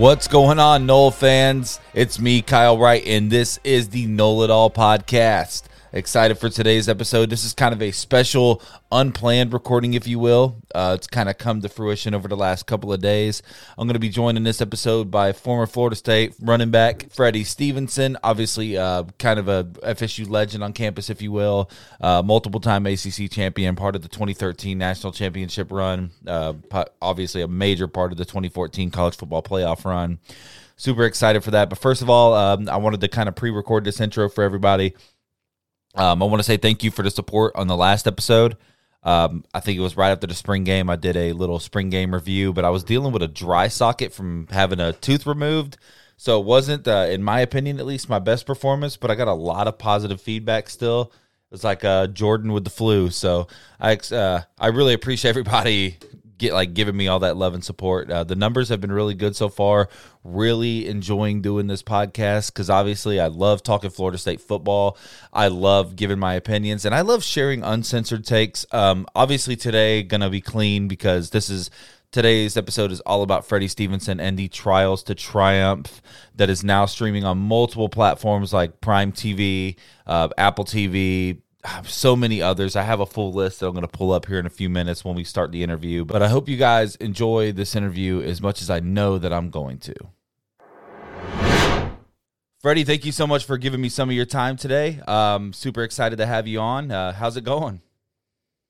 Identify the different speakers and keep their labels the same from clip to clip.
Speaker 1: What's going on, Nole fans? It's me, Kyle Wright, and this is the Nole It All podcast. Excited for today's episode. This is kind of a special, unplanned recording, if you will. Uh, it's kind of come to fruition over the last couple of days. I'm going to be joined in this episode by former Florida State running back Freddie Stevenson, obviously uh, kind of a FSU legend on campus, if you will. Uh, multiple time ACC champion, part of the 2013 national championship run. Uh, obviously, a major part of the 2014 college football playoff run. Super excited for that. But first of all, um, I wanted to kind of pre record this intro for everybody. Um, I want to say thank you for the support on the last episode. Um, I think it was right after the spring game. I did a little spring game review, but I was dealing with a dry socket from having a tooth removed. So it wasn't, uh, in my opinion, at least my best performance, but I got a lot of positive feedback still. It was like uh, Jordan with the flu. So I, uh, I really appreciate everybody get like giving me all that love and support. Uh, the numbers have been really good so far. Really enjoying doing this podcast because obviously I love talking Florida State football. I love giving my opinions and I love sharing uncensored takes. Um, obviously today gonna be clean because this is Today's episode is all about Freddie Stevenson and the Trials to Triumph that is now streaming on multiple platforms like Prime TV, uh, Apple TV, so many others. I have a full list that I'm going to pull up here in a few minutes when we start the interview. But I hope you guys enjoy this interview as much as I know that I'm going to. Freddie, thank you so much for giving me some of your time today. Um, super excited to have you on. Uh, how's it going?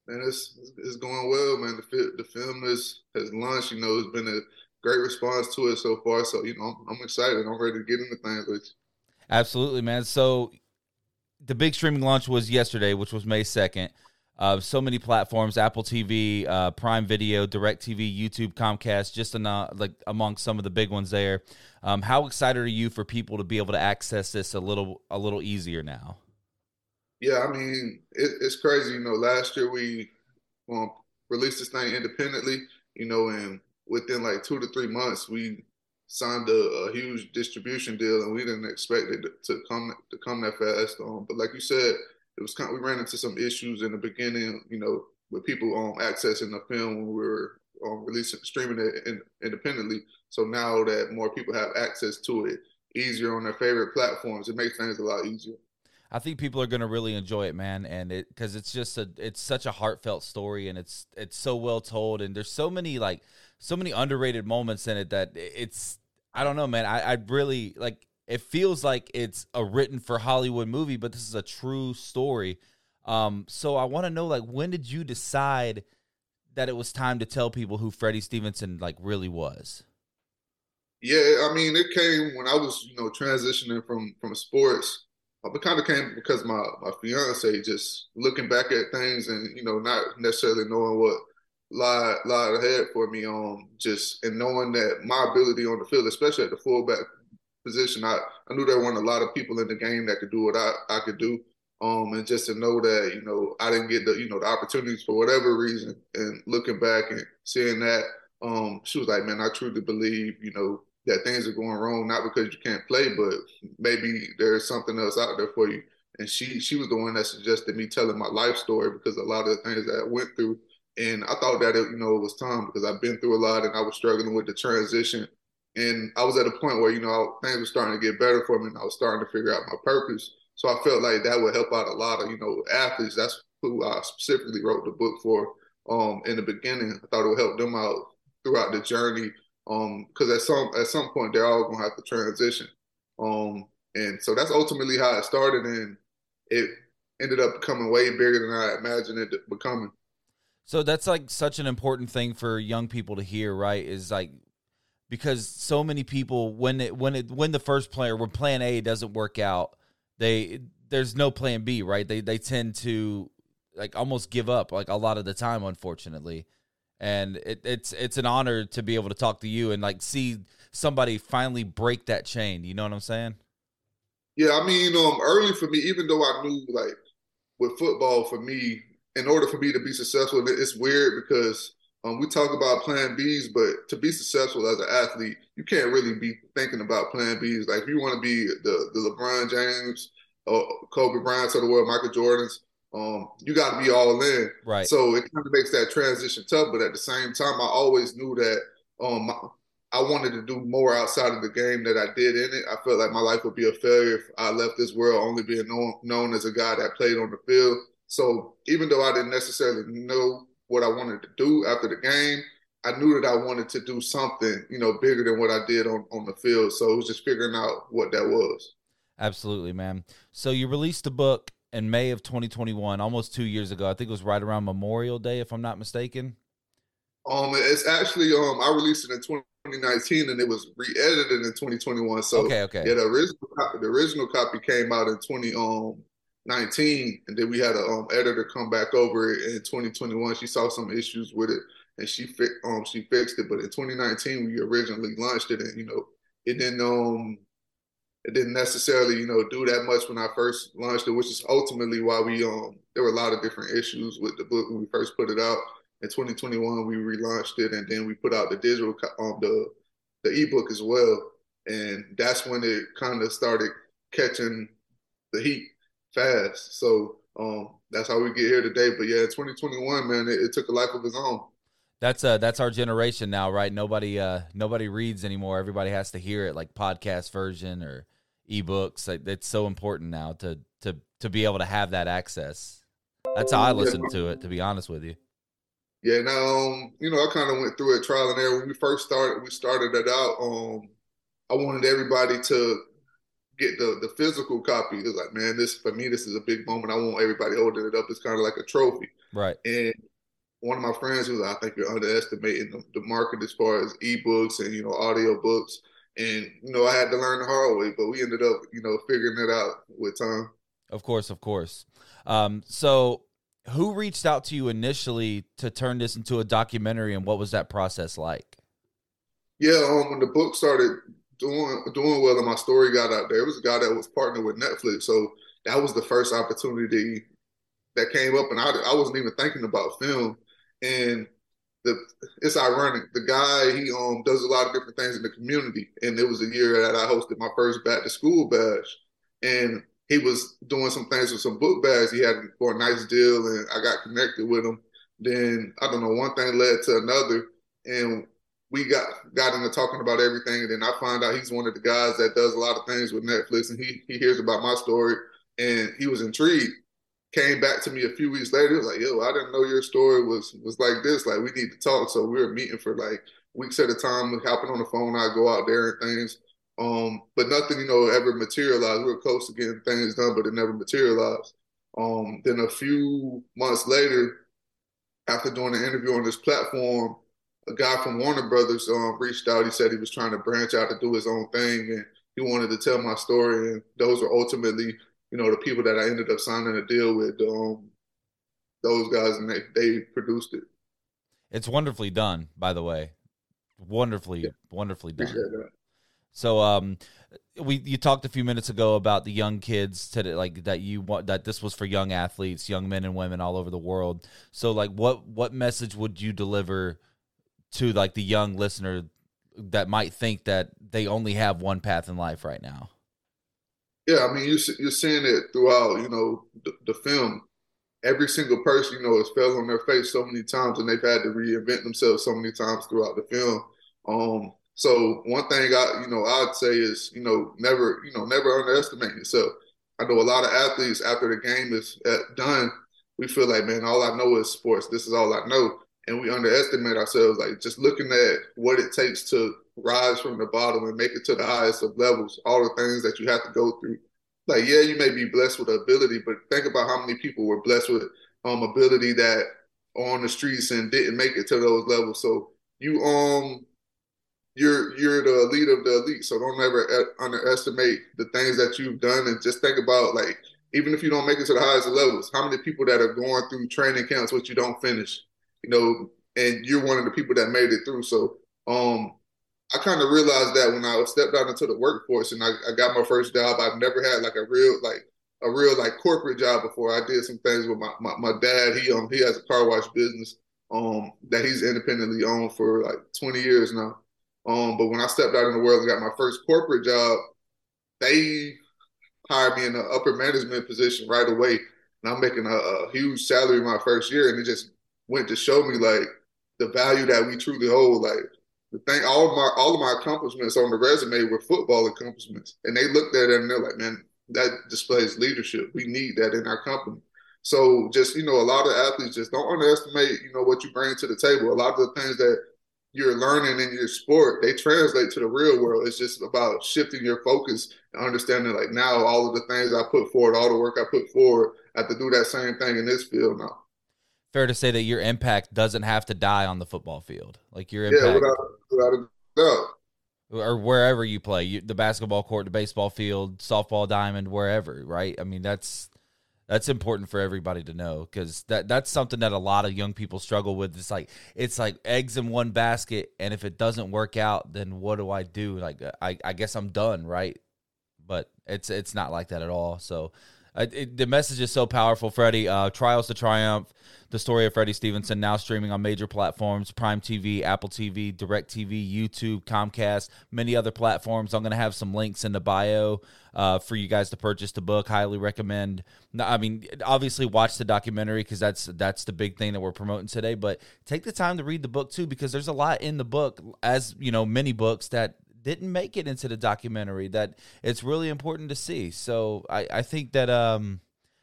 Speaker 2: Man, it's it's going well, man. The the film is has launched. You know, it's been a great response to it so far. So you know, I'm, I'm excited. I'm ready to get into things with you.
Speaker 1: Absolutely, man. So the big streaming launch was yesterday, which was May second. Uh, so many platforms: Apple TV, uh, Prime Video, DirecTV, YouTube, Comcast, just enough, like among some of the big ones there. Um, how excited are you for people to be able to access this a little a little easier now?
Speaker 2: Yeah, I mean it, it's crazy. You know, last year we um, released this thing independently. You know, and within like two to three months, we signed a, a, huge distribution deal, and we didn't expect it to come to come that fast. Um, but like you said, it was kind. Of, we ran into some issues in the beginning, you know, with people um, accessing the film when we were um, releasing streaming it in, independently. So now that more people have access to it easier on their favorite platforms, it makes things a lot easier.
Speaker 1: I think people are going to really enjoy it, man, and it because it's just a it's such a heartfelt story, and it's it's so well told, and there's so many like so many underrated moments in it that it's I don't know, man. I, I really like it feels like it's a written for Hollywood movie, but this is a true story. Um, so I want to know, like, when did you decide that it was time to tell people who Freddie Stevenson like really was?
Speaker 2: Yeah, I mean, it came when I was, you know, transitioning from from sports. It kind of came because my my fiance just looking back at things and you know not necessarily knowing what lie lie ahead for me on just and knowing that my ability on the field, especially at the fullback position, I, I knew there weren't a lot of people in the game that could do what I, I could do. Um, and just to know that, you know, I didn't get the, you know, the opportunities for whatever reason. And looking back and seeing that, um, she was like, man, I truly believe, you know, that things are going wrong, not because you can't play, but maybe there's something else out there for you. And she she was the one that suggested me telling my life story because a lot of the things that I went through and I thought that it, you know it was time because I've been through a lot and I was struggling with the transition. And I was at a point where you know things were starting to get better for me, and I was starting to figure out my purpose. So I felt like that would help out a lot of you know athletes. That's who I specifically wrote the book for. Um, in the beginning, I thought it would help them out throughout the journey. Um, because at some at some point they're all gonna have to transition. Um, and so that's ultimately how it started, and it ended up becoming way bigger than I imagined it becoming.
Speaker 1: So that's like such an important thing for young people to hear, right? Is like because so many people when it when it when the first player when plan A doesn't work out, they there's no plan B, right? They they tend to like almost give up like a lot of the time, unfortunately. And it, it's it's an honor to be able to talk to you and like see somebody finally break that chain. You know what I'm saying?
Speaker 2: Yeah, I mean, um, early for me, even though I knew like with football for me, in order for me to be successful, it's weird because um, we talk about plan Bs, but to be successful as an athlete, you can't really be thinking about plan Bs. Like if you want to be the, the LeBron James, or Kobe Bryant of the world, Michael Jordan's, um, you got to be all in.
Speaker 1: Right.
Speaker 2: So it kind of makes that transition tough. But at the same time, I always knew that um, I wanted to do more outside of the game that I did in it. I felt like my life would be a failure if I left this world only being known, known as a guy that played on the field. So even though I didn't necessarily know what I wanted to do after the game, I knew that I wanted to do something, you know, bigger than what I did on, on the field. So it was just figuring out what that was.
Speaker 1: Absolutely, man. So you released a book in May of 2021, almost two years ago. I think it was right around Memorial Day, if I'm not mistaken.
Speaker 2: Um, it's actually um, I released it in 2019, and it was re-edited in 2021. So
Speaker 1: okay, okay,
Speaker 2: yeah, the original copy, the original copy came out in 2019, and then we had a um, editor come back over it in 2021. She saw some issues with it, and she fi- um she fixed it. But in 2019, we originally launched it, and you know, it didn't um it didn't necessarily, you know, do that much when I first launched it, which is ultimately why we um there were a lot of different issues with the book when we first put it out. In 2021, we relaunched it, and then we put out the digital um the the ebook as well, and that's when it kind of started catching the heat fast. So um that's how we get here today. But yeah, 2021, man, it, it took a life of its own.
Speaker 1: That's uh that's our generation now, right? Nobody uh nobody reads anymore. Everybody has to hear it like podcast version or ebooks. Like it's so important now to to to be able to have that access. That's how I listen to it, to be honest with you.
Speaker 2: Yeah, now um, you know, I kind of went through it trial and error. When we first started, we started it out. Um, I wanted everybody to get the the physical copy. It's like, man, this for me, this is a big moment. I want everybody holding it up. It's kind of like a trophy,
Speaker 1: right?
Speaker 2: And one of my friends was, I think you're underestimating the, the market as far as ebooks and you know audio books. And you know, I had to learn the hard way, but we ended up, you know, figuring it out with time.
Speaker 1: Of course, of course. Um, so, who reached out to you initially to turn this into a documentary, and what was that process like?
Speaker 2: Yeah, um, when the book started doing doing well and my story got out there, it was a guy that was partnered with Netflix, so that was the first opportunity that came up, and I, I wasn't even thinking about film, and the it's ironic. The guy he um does a lot of different things in the community, and it was a year that I hosted my first back to school bash, and he was doing some things with some book bags he had for a nice deal, and I got connected with him. Then I don't know, one thing led to another, and we got got into talking about everything. And then I find out he's one of the guys that does a lot of things with Netflix, and he he hears about my story, and he was intrigued came back to me a few weeks later. He was like, "Yo, I didn't know your story was was like this. Like, we need to talk." So we were meeting for like weeks at a time, We hopping on the phone. I go out there and things, um, but nothing, you know, ever materialized. We were close to getting things done, but it never materialized. Um, then a few months later, after doing an interview on this platform, a guy from Warner Brothers um, reached out. He said he was trying to branch out to do his own thing, and he wanted to tell my story. And those were ultimately you know, the people that I ended up signing a deal with, um, those guys, and they, they produced it.
Speaker 1: It's wonderfully done, by the way. Wonderfully, yeah. wonderfully done. So, um, we you talked a few minutes ago about the young kids today, like that you want that this was for young athletes, young men and women all over the world. So, like, what what message would you deliver to like the young listener that might think that they only have one path in life right now?
Speaker 2: Yeah, I mean, you, you're seeing it throughout, you know, the, the film. Every single person, you know, has fell on their face so many times, and they've had to reinvent themselves so many times throughout the film. Um, so one thing I, you know, I'd say is, you know, never, you know, never underestimate yourself. I know a lot of athletes after the game is uh, done, we feel like, man, all I know is sports. This is all I know, and we underestimate ourselves. Like just looking at what it takes to rise from the bottom and make it to the highest of levels, all the things that you have to go through. Like, yeah, you may be blessed with ability, but think about how many people were blessed with um ability that on the streets and didn't make it to those levels. So you um you're you're the elite of the elite. So don't ever underestimate the things that you've done and just think about like even if you don't make it to the highest levels, how many people that are going through training camps which you don't finish, you know, and you're one of the people that made it through. So um I kind of realized that when I stepped out into the workforce and I, I got my first job, I've never had like a real like a real like corporate job before. I did some things with my, my, my dad. He um he has a car wash business um that he's independently owned for like 20 years now. Um, but when I stepped out in the world and got my first corporate job, they hired me in an upper management position right away. And I'm making a, a huge salary my first year. And it just went to show me like the value that we truly hold. Like the thing, all of my all of my accomplishments on the resume were football accomplishments, and they looked at it and they're like, man, that displays leadership. We need that in our company. So just you know, a lot of athletes just don't underestimate you know what you bring to the table. A lot of the things that you're learning in your sport, they translate to the real world. It's just about shifting your focus and understanding like now all of the things I put forward, all the work I put forward, I have to do that same thing in this field now.
Speaker 1: Fair to say that your impact doesn't have to die on the football field. Like your impact, yeah, without, without a doubt. Or wherever you play, you, the basketball court, the baseball field, softball diamond, wherever, right? I mean, that's that's important for everybody to know because that that's something that a lot of young people struggle with. It's like it's like eggs in one basket, and if it doesn't work out, then what do I do? Like I, I guess I'm done, right? But it's it's not like that at all. So uh, it, the message is so powerful, Freddie. Uh, Trials to Triumph, the story of Freddie Stevenson, now streaming on major platforms Prime TV, Apple TV, Direct TV, YouTube, Comcast, many other platforms. I'm going to have some links in the bio uh, for you guys to purchase the book. Highly recommend. I mean, obviously, watch the documentary because that's that's the big thing that we're promoting today. But take the time to read the book too, because there's a lot in the book, as you know, many books that didn't make it into the documentary that it's really important to see. So I, I think that um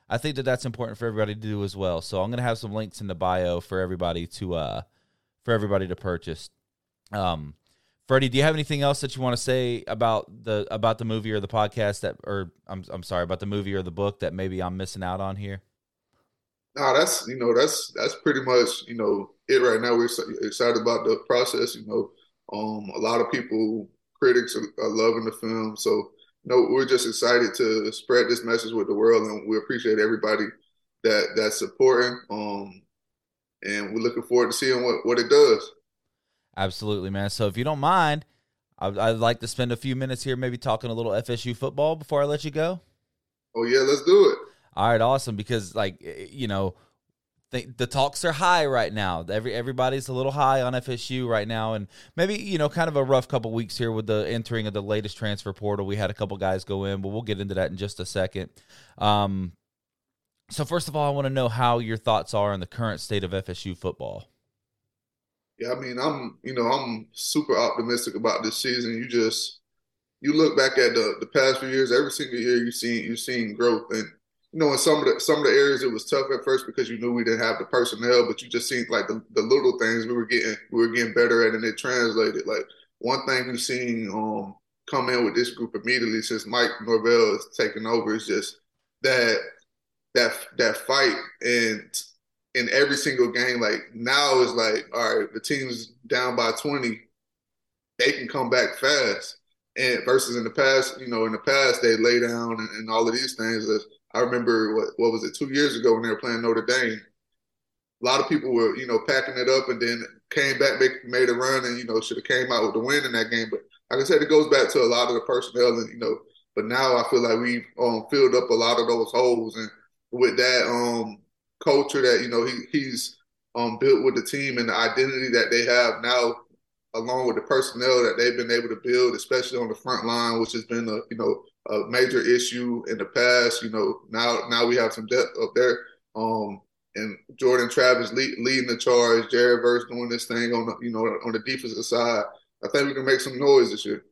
Speaker 1: I think that that's important for everybody to do as well. So I'm gonna have some links in the bio for everybody to uh for everybody to purchase. Um, Freddie, do you have anything else that you want to say about the about the movie or the podcast that, or I'm I'm sorry about the movie or the book that maybe I'm missing out on here?
Speaker 2: No, that's you know that's that's pretty much you know it right now. We're excited about the process. You know, um, a lot of people critics are, are loving the film. So, no, we're just excited to spread this message with the world, and we appreciate everybody that that's supporting. Um, and we're looking forward to seeing what what it does.
Speaker 1: Absolutely, man. So, if you don't mind, I'd, I'd like to spend a few minutes here, maybe talking a little FSU football before I let you go.
Speaker 2: Oh yeah, let's do it.
Speaker 1: All right, awesome. Because like you know, the, the talks are high right now. Every everybody's a little high on FSU right now, and maybe you know, kind of a rough couple weeks here with the entering of the latest transfer portal. We had a couple guys go in, but we'll get into that in just a second. Um, so first of all, I want to know how your thoughts are on the current state of FSU football.
Speaker 2: Yeah, I mean, I'm you know I'm super optimistic about this season. You just you look back at the the past few years, every single year you've seen you've seen growth, and you know, in some of the some of the areas it was tough at first because you knew we didn't have the personnel, but you just seen like the, the little things we were getting we were getting better at, and it translated. Like one thing we've seen um, come in with this group immediately since Mike Norvell is taking over is just that that that fight and in every single game. Like now is like all right, the team's down by twenty, they can come back fast. And versus in the past, you know, in the past they lay down and, and all of these things. I remember what what was it two years ago when they were playing Notre Dame. A lot of people were you know packing it up and then came back, make, made a run, and you know should have came out with the win in that game. But like I said, it goes back to a lot of the personnel and you know. But now I feel like we've um, filled up a lot of those holes, and with that um, culture that you know he, he's um, built with the team and the identity that they have now, along with the personnel that they've been able to build, especially on the front line, which has been a you know a major issue in the past. You know, now now we have some depth up there. Um, and Jordan Travis lead, leading the charge, Jared Verse doing this thing on the you know on the defensive side. I think we can make some noise this year.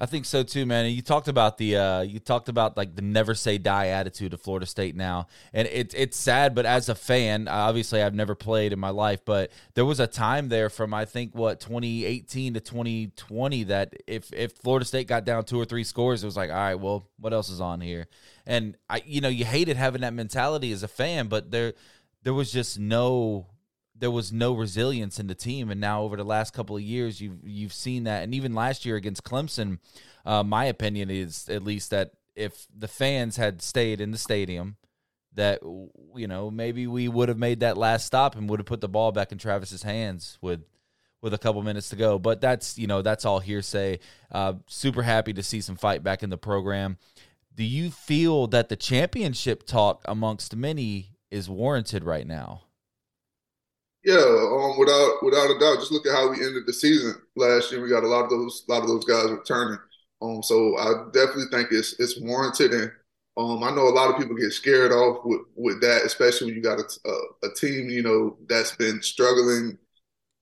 Speaker 1: I think so too, man. And you talked about the uh, you talked about like the never say die attitude of Florida State now, and it's it's sad. But as a fan, obviously I've never played in my life, but there was a time there from I think what 2018 to 2020 that if if Florida State got down two or three scores, it was like, all right, well, what else is on here? And I, you know, you hated having that mentality as a fan, but there there was just no there was no resilience in the team, and now over the last couple of years, you've you've seen that, and even last year against Clemson, uh, my opinion is at least that if the fans had stayed in the stadium, that you know maybe we would have made that last stop and would have put the ball back in Travis's hands with with a couple minutes to go. But that's you know that's all hearsay. Uh, super happy to see some fight back in the program. Do you feel that the championship talk amongst many is warranted right now?
Speaker 2: Yeah, um, without without a doubt. Just look at how we ended the season last year. We got a lot of those a lot of those guys returning. Um, so I definitely think it's it's warranted, and um, I know a lot of people get scared off with, with that, especially when you got a, a, a team you know that's been struggling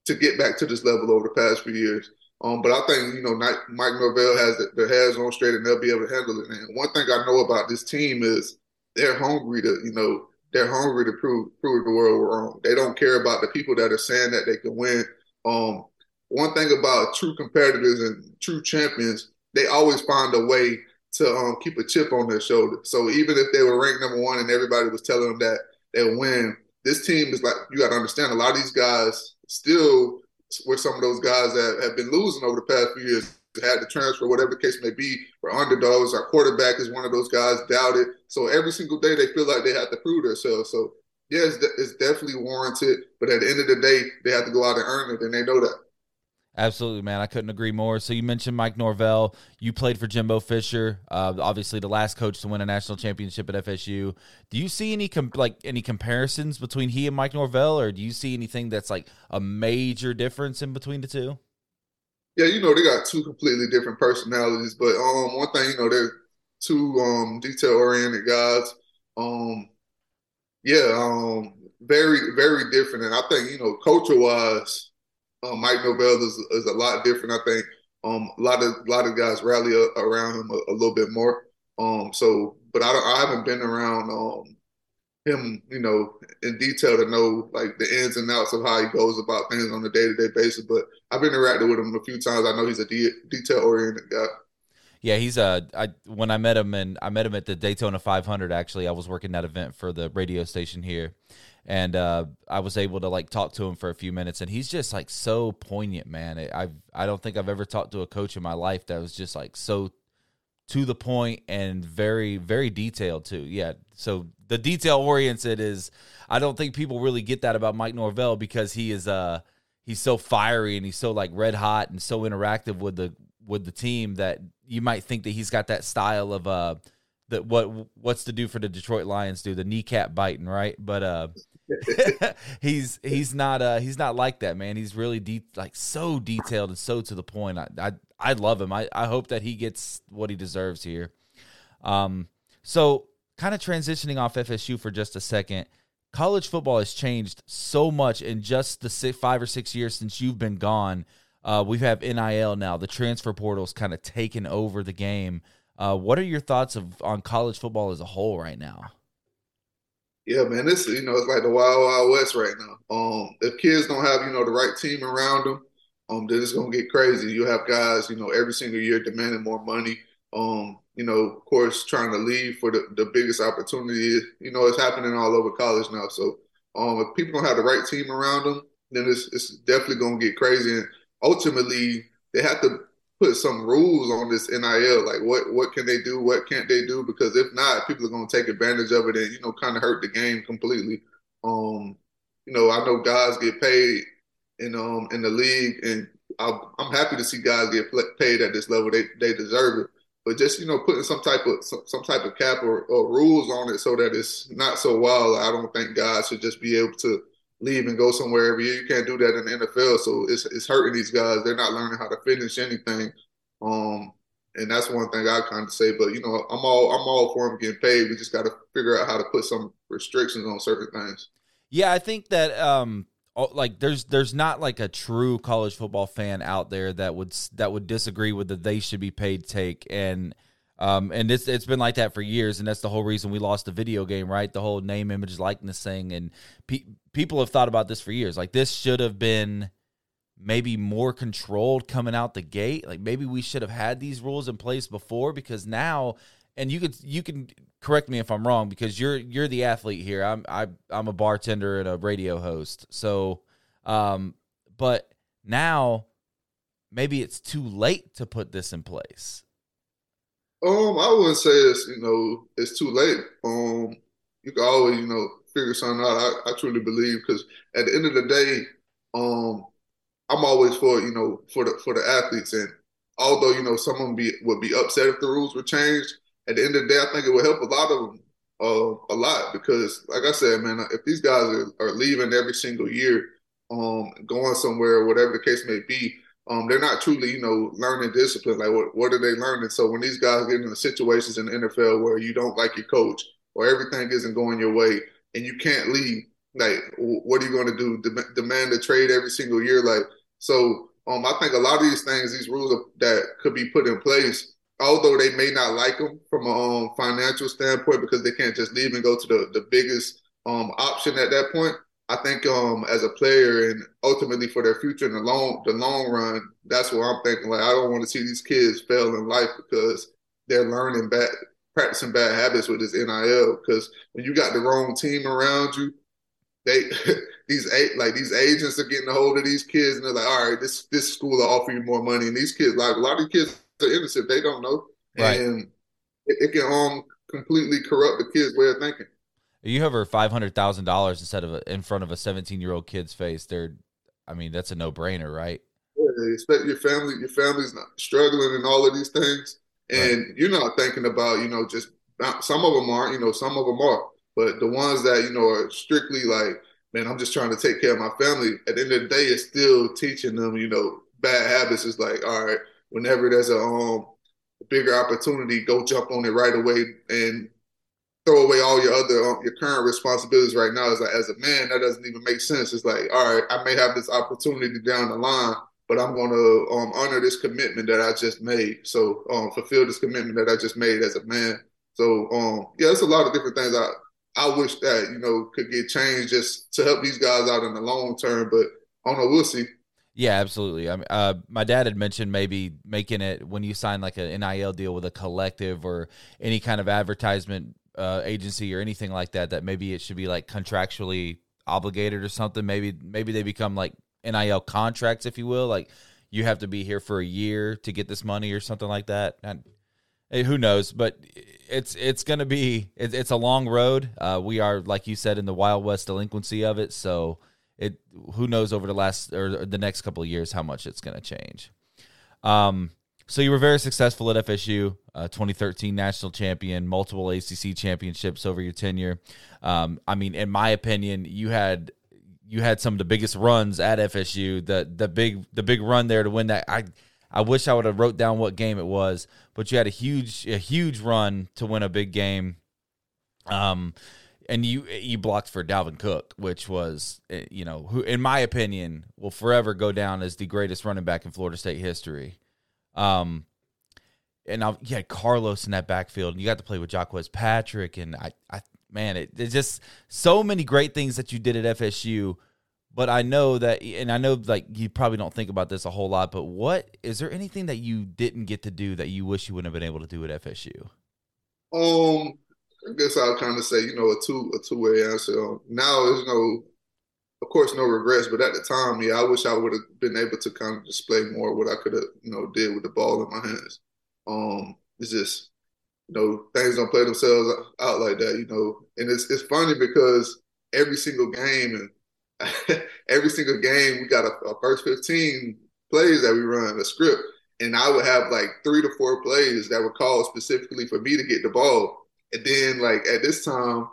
Speaker 2: to get back to this level over the past few years. Um, but I think you know Mike Norvell has their heads on straight and they'll be able to handle it. And one thing I know about this team is they're hungry to you know they're hungry to prove prove the world wrong. They don't care about the people that are saying that they can win. Um, one thing about true competitors and true champions, they always find a way to um, keep a chip on their shoulder. So even if they were ranked number one and everybody was telling them that they'll win, this team is like you got to understand. A lot of these guys still were some of those guys that have been losing over the past few years. Had to transfer, whatever the case may be, for underdogs. Our quarterback is one of those guys, doubted. So every single day they feel like they have to prove themselves. So yes, yeah, it's, it's definitely warranted. But at the end of the day, they have to go out and earn it, and they know that.
Speaker 1: Absolutely, man. I couldn't agree more. So you mentioned Mike Norvell. You played for Jimbo Fisher, uh, obviously the last coach to win a national championship at FSU. Do you see any com- like any comparisons between he and Mike Norvell, or do you see anything that's like a major difference in between the two?
Speaker 2: Yeah, you know they got two completely different personalities, but um, one thing you know they're two um detail oriented guys. Um, yeah, um, very very different, and I think you know culture wise um, Mike Norvell is, is a lot different. I think um, a lot of a lot of guys rally around him a, a little bit more. Um, so, but I, I haven't been around um, him, you know, in detail to know like the ins and outs of how he goes about things on a day to day basis. But I've interacted with him a few times. I know he's a de- detail oriented guy.
Speaker 1: Yeah, he's a. I when I met him and I met him at the Daytona 500. Actually, I was working that event for the radio station here, and uh, I was able to like talk to him for a few minutes, and he's just like so poignant, man. I I don't think I've ever talked to a coach in my life that was just like so to the point and very very detailed too. Yeah, so the detail oriented is I don't think people really get that about Mike Norvell because he is uh he's so fiery and he's so like red hot and so interactive with the with the team that you might think that he's got that style of uh that what what's to do for the Detroit Lions do the kneecap biting right? But uh he's he's not uh he's not like that man. He's really deep like so detailed and so to the point. I I, I love him. I, I hope that he gets what he deserves here. Um so kind of transitioning off FSU for just a second college football has changed so much in just the six, five or six years since you've been gone. Uh, we have NIL now. The transfer portal's kind of taken over the game. Uh, what are your thoughts of on college football as a whole right now?
Speaker 2: Yeah, man, this you know it's like the wild wild west right now. Um, if kids don't have you know the right team around them, um, then it's gonna get crazy. You have guys you know every single year demanding more money. Um, you know, of course, trying to leave for the, the biggest opportunity. You know, it's happening all over college now. So, um, if people don't have the right team around them, then it's it's definitely gonna get crazy. And ultimately, they have to put some rules on this NIL. Like what what can they do? What can't they do? Because if not, people are going to take advantage of it and you know kind of hurt the game completely. Um, you know, I know guys get paid in um in the league, and i am happy to see guys get paid at this level. They they deserve it. But just you know, putting some type of some, some type of cap or, or rules on it so that it's not so wild. I don't think guys should just be able to leave and go somewhere every year. You can't do that in the NFL. So it's it's hurting these guys. They're not learning how to finish anything. Um, and that's one thing I kind of say. But you know, I'm all I'm all for them getting paid. We just got to figure out how to put some restrictions on certain things.
Speaker 1: Yeah, I think that um, like there's there's not like a true college football fan out there that would that would disagree with that they should be paid take and um, and it's it's been like that for years, and that's the whole reason we lost the video game, right? The whole name, image, likeness thing, and pe- people have thought about this for years. Like this should have been maybe more controlled coming out the gate. Like maybe we should have had these rules in place before, because now, and you could you can correct me if I'm wrong, because you're you're the athlete here. I'm I I'm a bartender and a radio host, so um, but now maybe it's too late to put this in place
Speaker 2: um, I wouldn't say it's you know it's too late. Um, you can always you know figure something out. I, I truly believe because at the end of the day, um, I'm always for you know for the for the athletes, and although you know some of them be would be upset if the rules were changed, at the end of the day, I think it will help a lot of them uh, a lot because, like I said, man, if these guys are, are leaving every single year, um, going somewhere, whatever the case may be, um, they're not truly, you know, learning discipline. Like, what, what are they learning? So when these guys get into situations in the NFL where you don't like your coach or everything isn't going your way and you can't leave, like, what are you going to do? Dem- demand a trade every single year? Like, so um, I think a lot of these things, these rules that could be put in place, although they may not like them from a um, financial standpoint because they can't just leave and go to the, the biggest um, option at that point. I think um, as a player and ultimately for their future in the long the long run, that's what I'm thinking. Like I don't want to see these kids fail in life because they're learning bad, practicing bad habits with this NIL. Because when you got the wrong team around you, they these eight like these agents are getting a hold of these kids and they're like, all right, this this school will offer you more money. And these kids, like a lot of these kids are innocent, they don't know, right. and it, it can um completely corrupt the kids' way of thinking
Speaker 1: you have her five hundred thousand dollars instead of a, in front of a seventeen year old kid's face, they're, I mean, that's a no brainer, right?
Speaker 2: Yeah, expect your family, your family's not struggling and all of these things, and right. you're not thinking about, you know, just some of them aren't, you know, some of them are, but the ones that you know are strictly like, man, I'm just trying to take care of my family. At the end of the day, it's still teaching them, you know, bad habits. It's like, all right, whenever there's a um bigger opportunity, go jump on it right away and throw away all your other um, your current responsibilities right now. Is like as a man that doesn't even make sense. It's like all right i may have this opportunity down the line but i'm going to um, honor this commitment that i just made. So um, fulfill this commitment that i just made as a man. So um, yeah it's a lot of different things i i wish that you know could get changed just to help these guys out in the long term but i don't know. We'll see
Speaker 1: yeah, absolutely. I mean, uh, my dad had mentioned maybe making it when you sign like an NIL deal with a collective or any kind of advertisement uh, agency or anything like that that maybe it should be like contractually obligated or something. Maybe maybe they become like NIL contracts, if you will. Like you have to be here for a year to get this money or something like that. And, who knows? But it's it's going to be it, it's a long road. Uh, we are like you said in the wild west delinquency of it. So it who knows over the last or the next couple of years how much it's going to change. Um, so you were very successful at FSU, uh, 2013 national champion, multiple ACC championships over your tenure. Um, I mean, in my opinion, you had you had some of the biggest runs at FSU. The the big the big run there to win that. I I wish I would have wrote down what game it was, but you had a huge a huge run to win a big game. Um, and you you blocked for Dalvin Cook, which was eh, you know who in my opinion will forever go down as the greatest running back in Florida State history. Um, and I, you had Carlos in that backfield, and you got to play with Jacques Patrick, and I, I man, it, it's just so many great things that you did at FSU. But I know that, and I know like you probably don't think about this a whole lot. But what is there anything that you didn't get to do that you wish you wouldn't have been able to do at FSU?
Speaker 2: Um, I guess I'll kind of say you know a two a two way answer. Now there's no of course, no regrets. But at the time, yeah, I wish I would have been able to kind of display more what I could have, you know, did with the ball in my hands. Um, it's just, you know, things don't play themselves out like that, you know. And it's it's funny because every single game and every single game we got a, a first fifteen plays that we run a script, and I would have like three to four plays that were called specifically for me to get the ball. And then like at this time,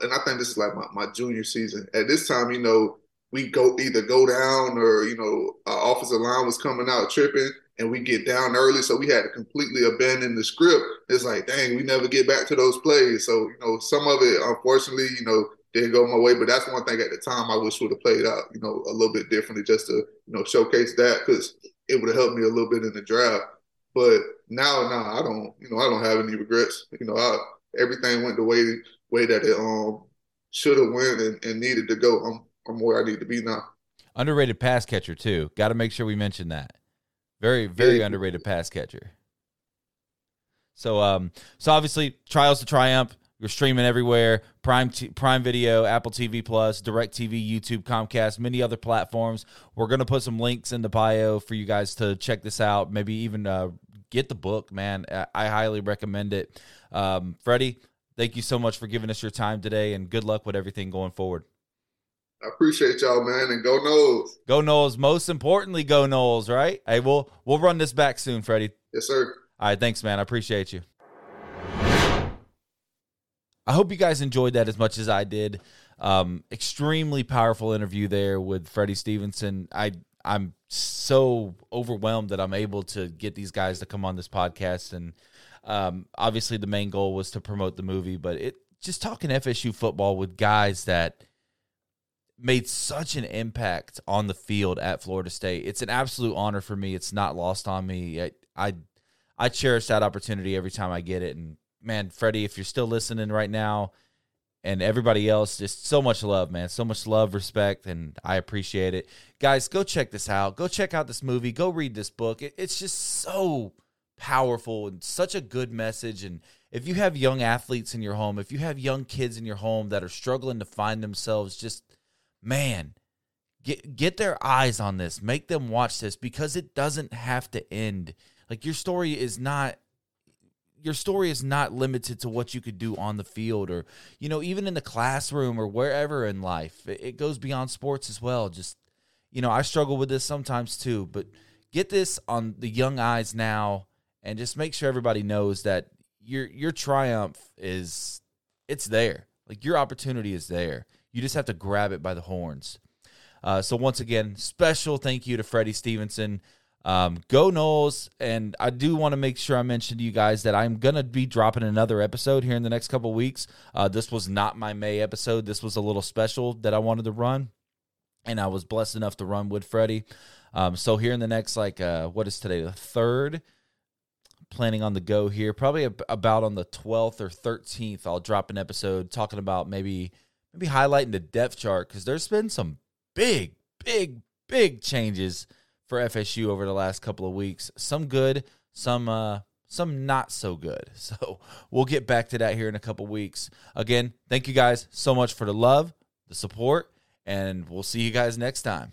Speaker 2: and I think this is like my, my junior season. At this time, you know, we go either go down or, you know, our offensive line was coming out tripping and we get down early. So we had to completely abandon the script. It's like, dang, we never get back to those plays. So, you know, some of it, unfortunately, you know, didn't go my way. But that's one thing at the time I wish would have played out, you know, a little bit differently just to, you know, showcase that because it would have helped me a little bit in the draft. But now, now I don't, you know, I don't have any regrets. You know, I, everything went the way way that it um should have went and, and, needed to go. I'm I'm where I need to be now.
Speaker 1: Underrated pass catcher too. Got to make sure we mention that. Very very yeah. underrated pass catcher. So um so obviously Trials to Triumph. You're streaming everywhere. Prime T- Prime Video, Apple TV Plus, Direct TV, YouTube, Comcast, many other platforms. We're gonna put some links in the bio for you guys to check this out. Maybe even uh, get the book, man. I, highly recommend it. Um, Freddie, Thank you so much for giving us your time today, and good luck with everything going forward.
Speaker 2: I appreciate y'all, man, and go Noles.
Speaker 1: Go Noles. Most importantly, go Noles. Right? Hey, we'll we'll run this back soon, Freddie.
Speaker 2: Yes, sir.
Speaker 1: All right, thanks, man. I appreciate you. I hope you guys enjoyed that as much as I did. Um, extremely powerful interview there with Freddie Stevenson. I I'm so overwhelmed that I'm able to get these guys to come on this podcast and um, obviously, the main goal was to promote the movie, but it just talking FSU football with guys that made such an impact on the field at Florida State. It's an absolute honor for me. It's not lost on me. I I, I cherish that opportunity every time I get it. And man, Freddie, if you're still listening right now, and everybody else, just so much love, man. So much love, respect, and I appreciate it. Guys, go check this out. Go check out this movie. Go read this book. It, it's just so powerful and such a good message. And if you have young athletes in your home, if you have young kids in your home that are struggling to find themselves, just man, get get their eyes on this. Make them watch this because it doesn't have to end. Like your story is not your story is not limited to what you could do on the field or you know even in the classroom or wherever in life. It, it goes beyond sports as well. Just you know i struggle with this sometimes too but get this on the young eyes now and just make sure everybody knows that your your triumph is it's there. Like your opportunity is there. You just have to grab it by the horns. Uh, so once again special thank you to freddie stevenson um, go Noles. and I do want to make sure I mention to you guys that I'm gonna be dropping another episode here in the next couple weeks. Uh, this was not my May episode. This was a little special that I wanted to run, and I was blessed enough to run with Freddie. Um, so here in the next like uh, what is today the third, planning on the go here. Probably about on the twelfth or thirteenth, I'll drop an episode talking about maybe maybe highlighting the depth chart because there's been some big, big, big changes for FSU over the last couple of weeks. Some good, some uh, some not so good. So we'll get back to that here in a couple weeks. Again, thank you guys so much for the love, the support, and we'll see you guys next time.